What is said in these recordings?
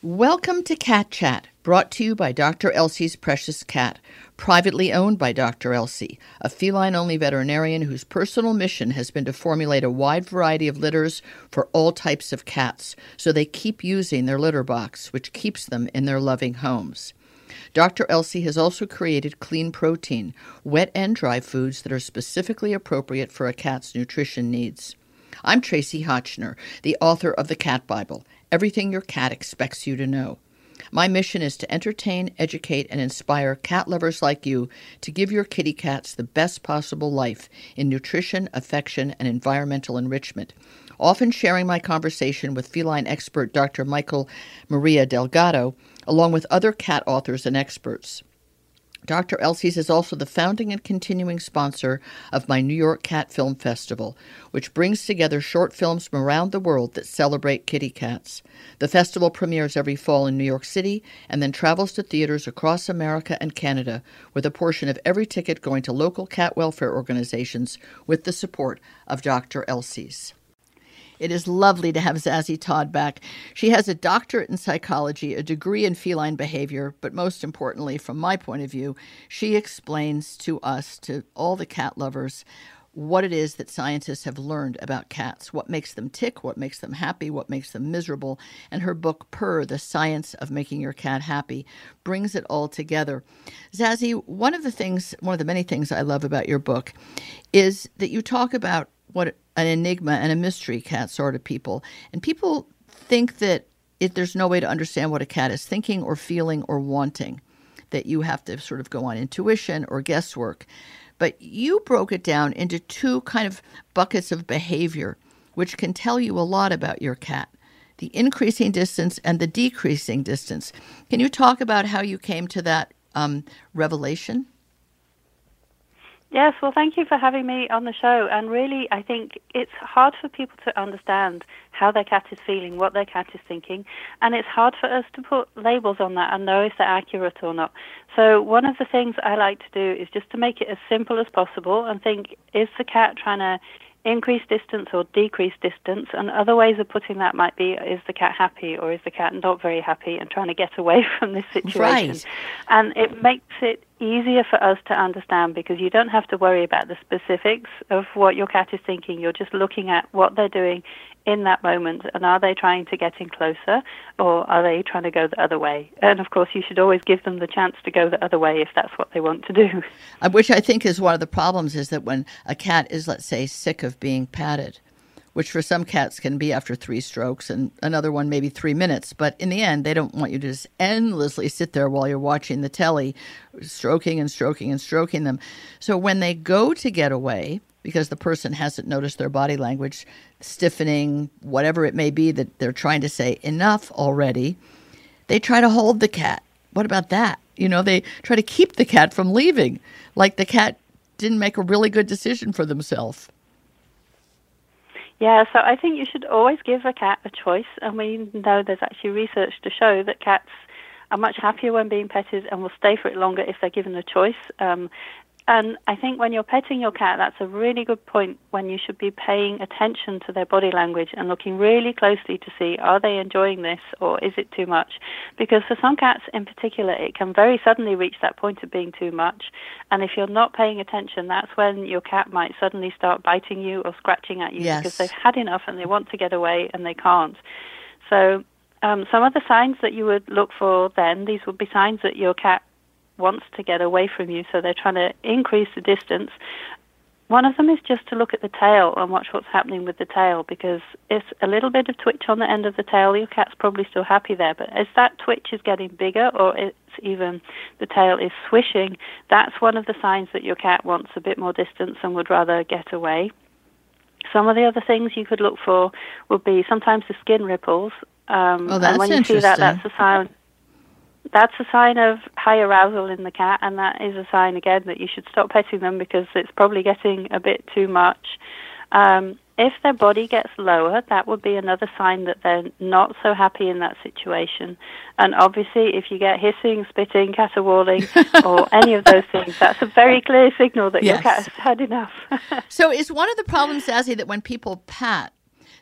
Welcome to Cat Chat, brought to you by Dr. Elsey's Precious Cat, privately owned by Dr. Elsey, a feline only veterinarian whose personal mission has been to formulate a wide variety of litters for all types of cats so they keep using their litter box, which keeps them in their loving homes. Dr. Elsey has also created clean protein, wet and dry foods that are specifically appropriate for a cat's nutrition needs. I'm Tracie Hotchner, the author of the Cat Bible everything your cat expects you to know. My mission is to entertain, educate, and inspire cat lovers like you to give your kitty cats the best possible life in nutrition, affection, and environmental enrichment. Often sharing my conversation with feline expert Dr. Mikel Maria Delgado, along with other cat authors and experts. Dr. Elsey's is also the founding and continuing sponsor of my New York Cat Film Festival, which brings together short films from around the world that celebrate kitty cats. The festival premieres every fall in New York City and then travels to theaters across America and Canada, with a portion of every ticket going to local cat welfare organizations with the support of Dr. Elsey's. It is lovely to have Zazie Todd back. She has a doctorate in psychology, a degree in feline behavior, but most importantly, from my point of view, she explains to us, to all the cat lovers, what it is that scientists have learned about cats, what makes them tick, what makes them happy, what makes them miserable. And her book, Purr, The Science of Making Your Cat Happy, brings it all together. Zazie, one of the things, one of the many things I love about your book is that you talk about what an enigma and a mystery cats are to people. And people think that if there's no way to understand what a cat is thinking or feeling or wanting, that you have to sort of go on intuition or guesswork. But you broke it down into two kind of buckets of behavior, which can tell you a lot about your cat the increasing distance and the decreasing distance. Can you talk about how you came to that um, revelation? Yes, well, thank you for having me on the show. And really, I think it's hard for people to understand how their cat is feeling, what their cat is thinking, and it's hard for us to put labels on that and know if they're accurate or not. So, one of the things I like to do is just to make it as simple as possible and think is the cat trying to increase distance or decrease distance. And other ways of putting that might be is the cat happy or is the cat not very happy and trying to get away from this situation. Right. And it makes it easier for us to understand because you don't have to worry about the specifics of what your cat is thinking. You're just looking at what they're doing in that moment. And are they trying to get in closer or are they trying to go the other way? And of course you should always give them the chance to go the other way if that's what they want to do. Uh, which i think is one of the problems is that when a cat is let's say sick of being patted which for some cats can be after three strokes and another one maybe three minutes. But in the end, they don't want you to just endlessly sit there while you're watching the telly, stroking and stroking and stroking them. So when they go to get away, because the person hasn't noticed their body language stiffening, whatever it may be that they're trying to say enough already, they try to hold the cat. What about that? You know, they try to keep the cat from leaving, like the cat didn't make a really good decision for themselves. Yeah, so I think you should always give a cat a choice, and we know there's actually research to show that cats are much happier when being petted and will stay for it longer if they're given a choice. Um, and I think when you're petting your cat, that's a really good point when you should be paying attention to their body language and looking really closely to see are they enjoying this or is it too much? Because for some cats in particular, it can very suddenly reach that point of being too much. And if you're not paying attention, that's when your cat might suddenly start biting you or scratching at you yes. because they've had enough and they want to get away and they can't. So um, some of the signs that you would look for then, these would be signs that your cat wants to get away from you, so they're trying to increase the distance. One of them is just to look at the tail and watch what's happening with the tail because if a little bit of twitch on the end of the tail, your cat's probably still happy there. But as that twitch is getting bigger or it's even the tail is swishing, that's one of the signs that your cat wants a bit more distance and would rather get away. Some of the other things you could look for would be sometimes the skin ripples. Um, oh, that's and when you see that, that's a sign that's a sign of high arousal in the cat, and that is a sign again that you should stop petting them because it's probably getting a bit too much. Um, if their body gets lower, that would be another sign that they're not so happy in that situation. And obviously, if you get hissing, spitting, caterwauling, or any of those things, that's a very clear signal that yes. your cat has had enough. so, is one of the problems, Zazie, that when people pat,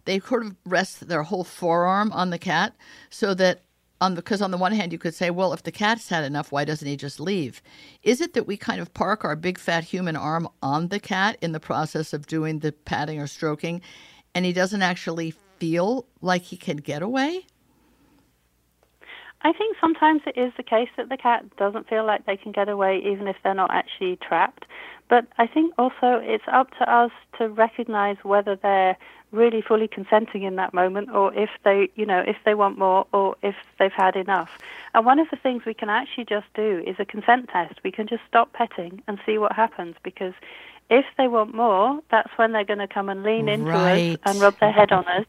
they sort of rest their whole forearm on the cat so that on because on the one hand you could say, well, if the cat's had enough, why doesn't he just leave? Is it that we kind of park our big fat human arm on the cat in the process of doing the patting or stroking, and he doesn't actually feel like he can get away? I think sometimes it is the case that the cat doesn't feel like they can get away even if they're not actually trapped. But I think also it's up to us to recognize whether they're really fully consenting in that moment or if they, you know, if they want more or if they've had enough. And one of the things we can actually just do is a consent test. We can just stop petting and see what happens because if they want more, that's when they're going to come and lean into right. us and rub their head on us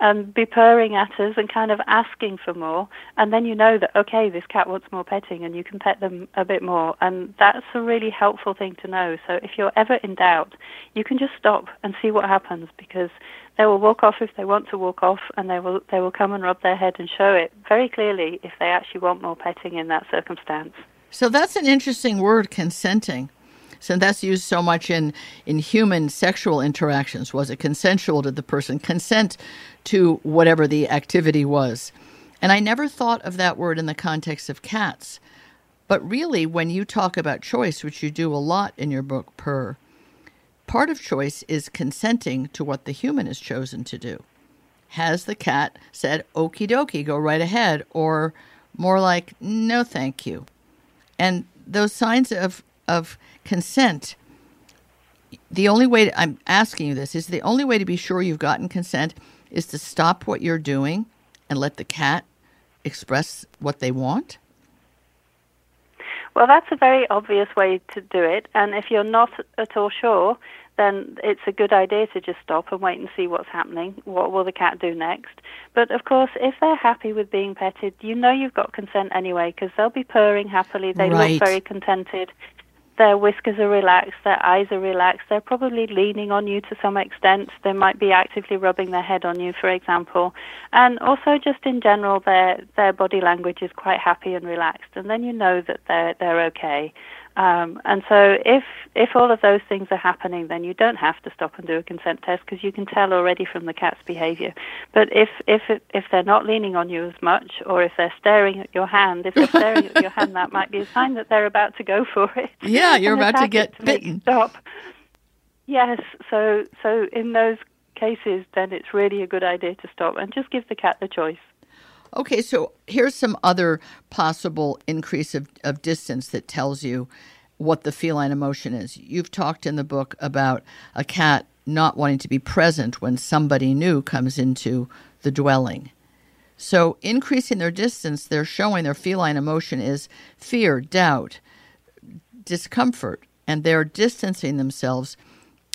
and be purring at us and kind of asking for more. And then you know that, okay, this cat wants more petting and you can pet them a bit more. And that's a really helpful thing to know. So if you're ever in doubt, you can just stop and see what happens because they will walk off if they want to walk off and they will, they will come and rub their head and show it very clearly if they actually want more petting in that circumstance. So that's an interesting word, consenting. So that's used so much in, in human sexual interactions. Was it consensual? Did the person consent to whatever the activity was? And I never thought of that word in the context of cats. But really, when you talk about choice, which you do a lot in your book, Purr, part of choice is consenting to what the human has chosen to do. Has the cat said, okie dokie, go right ahead, or more like, no, thank you? And those signs of, of consent the only way to, I'm asking you this is the only way to be sure you've gotten consent is to stop what you're doing and let the cat express what they want? Well, that's a very obvious way to do it. And if you're not at all sure, then it's a good idea to just stop and wait and see what's happening. What will the cat do next? But of course, if they're happy with being petted, you know you've got consent anyway because they'll be purring happily. They right. look very contented their whiskers are relaxed, their eyes are relaxed, they're probably leaning on you to some extent. They might be actively rubbing their head on you, for example. And also just in general their their body language is quite happy and relaxed and then you know that they're they're okay. Um, and so, if if all of those things are happening, then you don't have to stop and do a consent test because you can tell already from the cat's behavior. But if if if they're not leaning on you as much, or if they're staring at your hand, if they're staring at your hand, that might be a sign that they're about to go for it. Yeah, you're about to get to bitten. Stop. Yes. So so in those cases, then it's really a good idea to stop and just give the cat the choice. Okay, so here's some other possible increase of, of distance that tells you what the feline emotion is. You've talked in the book about a cat not wanting to be present when somebody new comes into the dwelling. So, increasing their distance, they're showing their feline emotion is fear, doubt, discomfort, and they're distancing themselves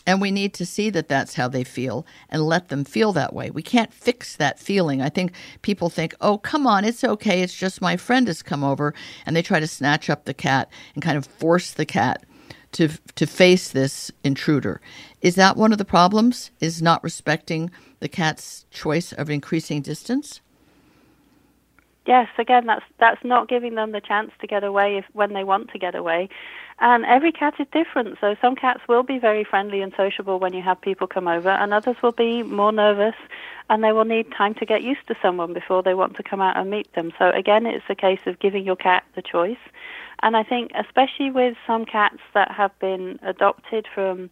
and we need to see that that's how they feel and let them feel that way. We can't fix that feeling. I think people think, oh, come on, it's okay. It's just my friend has come over. And they try to snatch up the cat and kind of force the cat to, to face this intruder. Is that one of the problems? Is not respecting the cat's choice of increasing distance? Yes, again, that's that's not giving them the chance to get away if when they want to get away. And every cat is different. So some cats will be very friendly and sociable when you have people come over, and others will be more nervous and they will need time to get used to someone before they want to come out and meet them. So again, it's a case of giving your cat the choice. And I think especially with some cats that have been adopted from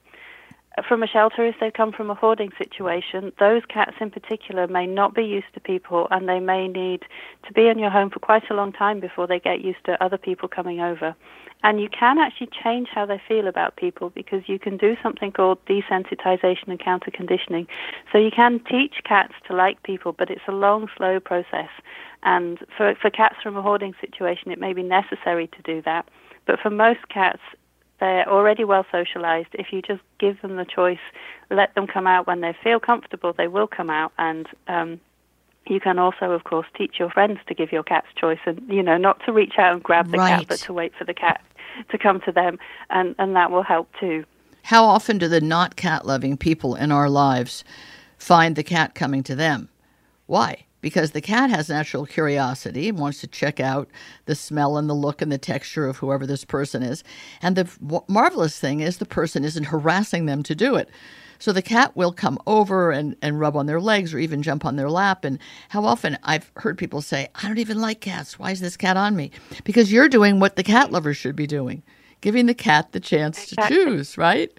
from a shelter if they come from a hoarding situation, those cats in particular may not be used to people and they may need to be in your home for quite a long time before they get used to other people coming over. And you can actually change how they feel about people because you can do something called desensitization and counter conditioning. So you can teach cats to like people, but it's a long, slow process. And for, for cats from a hoarding situation, it may be necessary to do that. But for most cats, they're already well socialized. If you just give them the choice, let them come out when they feel comfortable, they will come out. And um, you can also, of course, teach your friends to give your cat's choice, and you know, not to reach out and grab the right. cat, but to wait for the cat to come to them, and, and that will help too. How often do the not cat loving people in our lives find the cat coming to them? Why? Because the cat has natural curiosity and wants to check out the smell and the look and the texture of whoever this person is. And the w- marvelous thing is the person isn't harassing them to do it. So the cat will come over and, and rub on their legs or even jump on their lap. And how often I've heard people say, I don't even like cats. Why is this cat on me? Because you're doing what the cat lovers should be doing, giving the cat the chance exactly. to choose, right?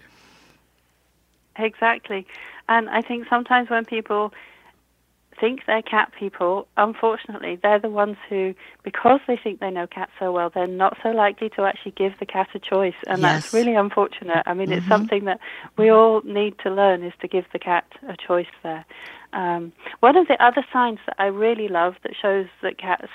Exactly. And I think sometimes when people think they're cat people, unfortunately, they're the ones who, because they think they know cats so well, they're not so likely to actually give the cat a choice. And yes. that's really unfortunate. I mean, mm-hmm. it's something that we all need to learn is to give the cat a choice there. Um, one of the other signs that I really love that shows that cats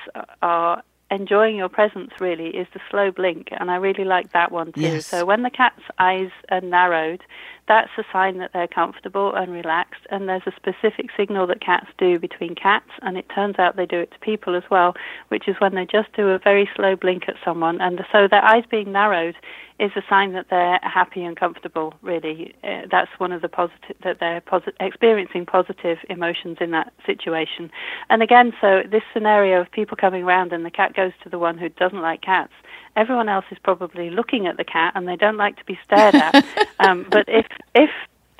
are enjoying your presence really is the slow blink and i really like that one too yes. so when the cat's eyes are narrowed that's a sign that they're comfortable and relaxed and there's a specific signal that cats do between cats and it turns out they do it to people as well which is when they just do a very slow blink at someone and so their eyes being narrowed is a sign that they're happy and comfortable. Really, uh, that's one of the positive that they're posi- experiencing positive emotions in that situation. And again, so this scenario of people coming around and the cat goes to the one who doesn't like cats. Everyone else is probably looking at the cat and they don't like to be stared at. um, but if if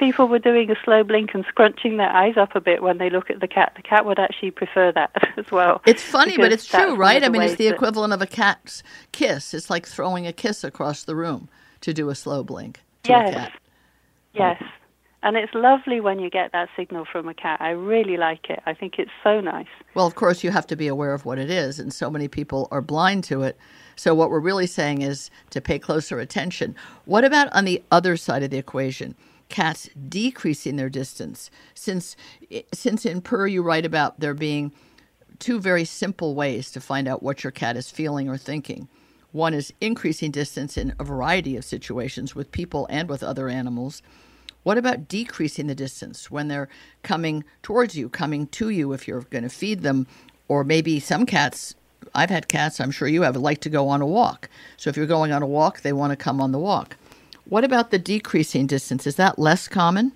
people were doing a slow blink and scrunching their eyes up a bit when they look at the cat, the cat would actually prefer that as well. It's funny, but it's true, right? I mean, it's the equivalent of a cat's kiss. It's like throwing a kiss across the room to do a slow blink to yes. a cat. Yes. And it's lovely when you get that signal from a cat. I really like it. I think it's so nice. Well, of course, you have to be aware of what it is, and so many people are blind to it. So, what we're really saying is to pay closer attention. What about on the other side of the equation? Cats decreasing their distance. Since, since in Purr you write about there being two very simple ways to find out what your cat is feeling or thinking. One is increasing distance in a variety of situations with people and with other animals. What about decreasing the distance when they're coming towards you, coming to you if you're going to feed them? Or maybe some cats, I've had cats, I'm sure you have, like to go on a walk. So if you're going on a walk, they want to come on the walk. What about the decreasing distance? Is that less common?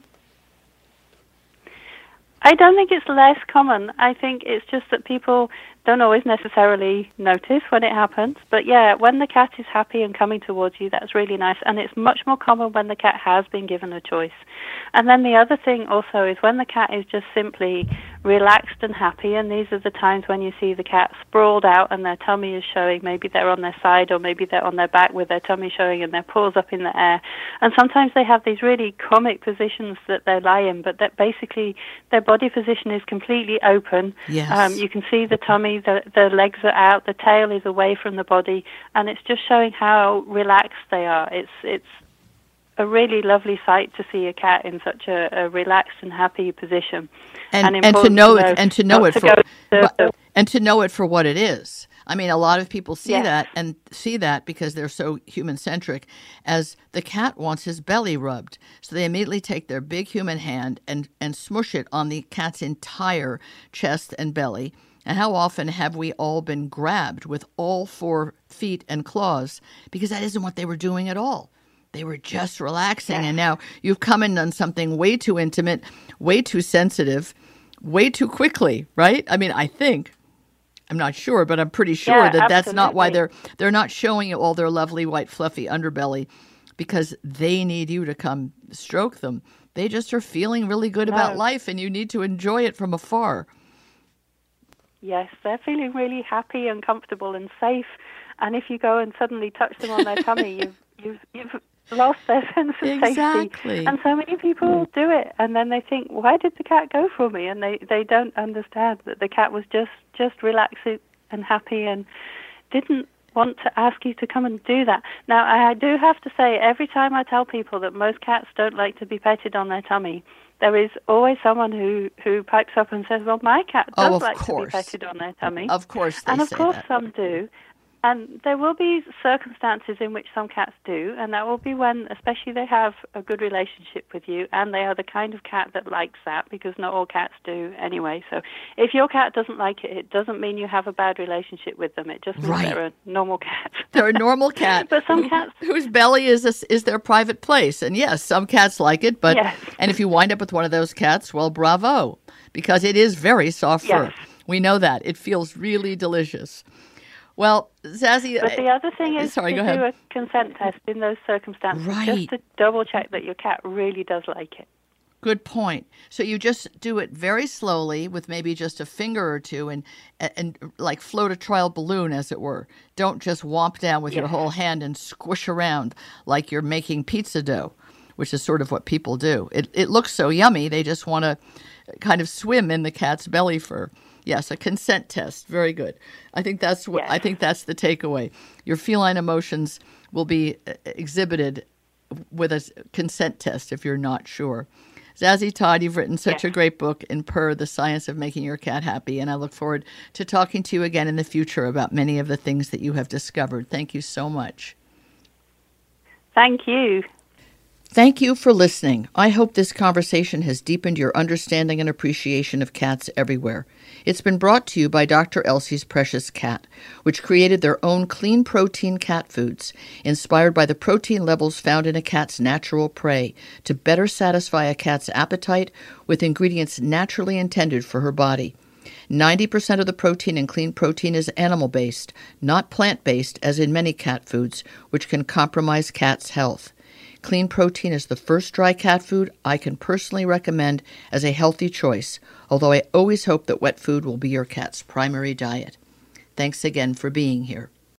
I don't think it's less common. I think it's just that people don't always necessarily notice when it happens. But yeah, when the cat is happy and coming towards you, that's really nice. And it's much more common when the cat has been given a choice. And then the other thing also is when the cat is just simply relaxed and happy, and these are the times when you see the cat sprawled out and their tummy is showing. Maybe they're on their side or maybe they're on their back with their tummy showing and their paws up in the air. And sometimes they have these really comic positions that they lie in, but that basically their body position is completely open. Yes. Um, you can see the tummy the, the legs are out, the tail is away from the body, and it's just showing how relaxed they are. It's it's a really lovely sight to see a cat in such a, a relaxed and happy position, and, and, and to know it and to know it for and to know it for what it is. I mean, a lot of people see yes. that and see that because they're so human centric as the cat wants his belly rubbed. So they immediately take their big human hand and, and smush it on the cat's entire chest and belly and how often have we all been grabbed with all four feet and claws because that isn't what they were doing at all? They were just relaxing. And now you've come and done something way too intimate, way too sensitive, way too quickly, right? I mean, I think. I'm not sure, but I'm pretty sure yeah, that absolutely. that's not why they're they're not showing you all their lovely white fluffy underbelly because they need you to come stroke them. They just are feeling really good no. about life and you need to enjoy it from afar. Yes, they're feeling really happy and comfortable and safe. And if you go and suddenly touch them on their tummy, you've you've you've lost their sense of exactly. safety. And so many people hmm. do it, and then they think, "Why did the cat go for me?" And they they don't understand that the cat was just just relaxing and happy and didn't want to ask you to come and do that. Now, I do have to say, every time I tell people that most cats don't like to be petted on their tummy, there is always someone who, who pipes up and says, "Well, my cat oh, does oh, like course. to be petted on their tummy." Of course, and of course that. some do. And there will be circumstances in which some cats do, and that will be when, especially, they have a good relationship with you, and they are the kind of cat that likes that, because not all cats do anyway. So, if your cat doesn't like it, it doesn't mean you have a bad relationship with them. It just means right. they're a normal cat. they're a normal cat, but some cats whose belly is a, is their private place, and yes, some cats like it. But yes. and if you wind up with one of those cats, well, bravo, because it is very soft yes. fur. We know that it feels really delicious. Well, Zazie. But the other thing is sorry, to do ahead. a consent test in those circumstances, right. just to double check that your cat really does like it. Good point. So you just do it very slowly with maybe just a finger or two and and, like float a trial balloon as it were. Don't just womp down with your whole hand and squish around like you're making pizza dough, which is sort of what people do. It it looks so yummy, they just want to kind of swim in the cat's belly fur. Yes, a consent test. Very good. I think that's what Yes. I think that's the takeaway. Your feline emotions will be uh, exhibited with a consent test if you're not sure. Zazie Todd, you've written such Yes. a great book in Purr, The Science of Making Your Cat Happy, and I look forward to talking to you again in the future about many of the things that you have discovered. Thank you so much. Thank you. Thank you for listening. I hope this conversation has deepened your understanding and appreciation of cats everywhere. It's been brought to you by Dr. Elsey's Precious Cat, which created their own clean protein cat foods, inspired by the protein levels found in a cat's natural prey, to better satisfy a cat's appetite with ingredients naturally intended for her body. 90% of the protein in clean protein is animal based, not plant based, as in many cat foods, which can compromise cats' health. Clean protein is the first dry cat food I can personally recommend as a healthy choice, although I always hope that wet food will be your cat's primary diet. Thanks again for being here.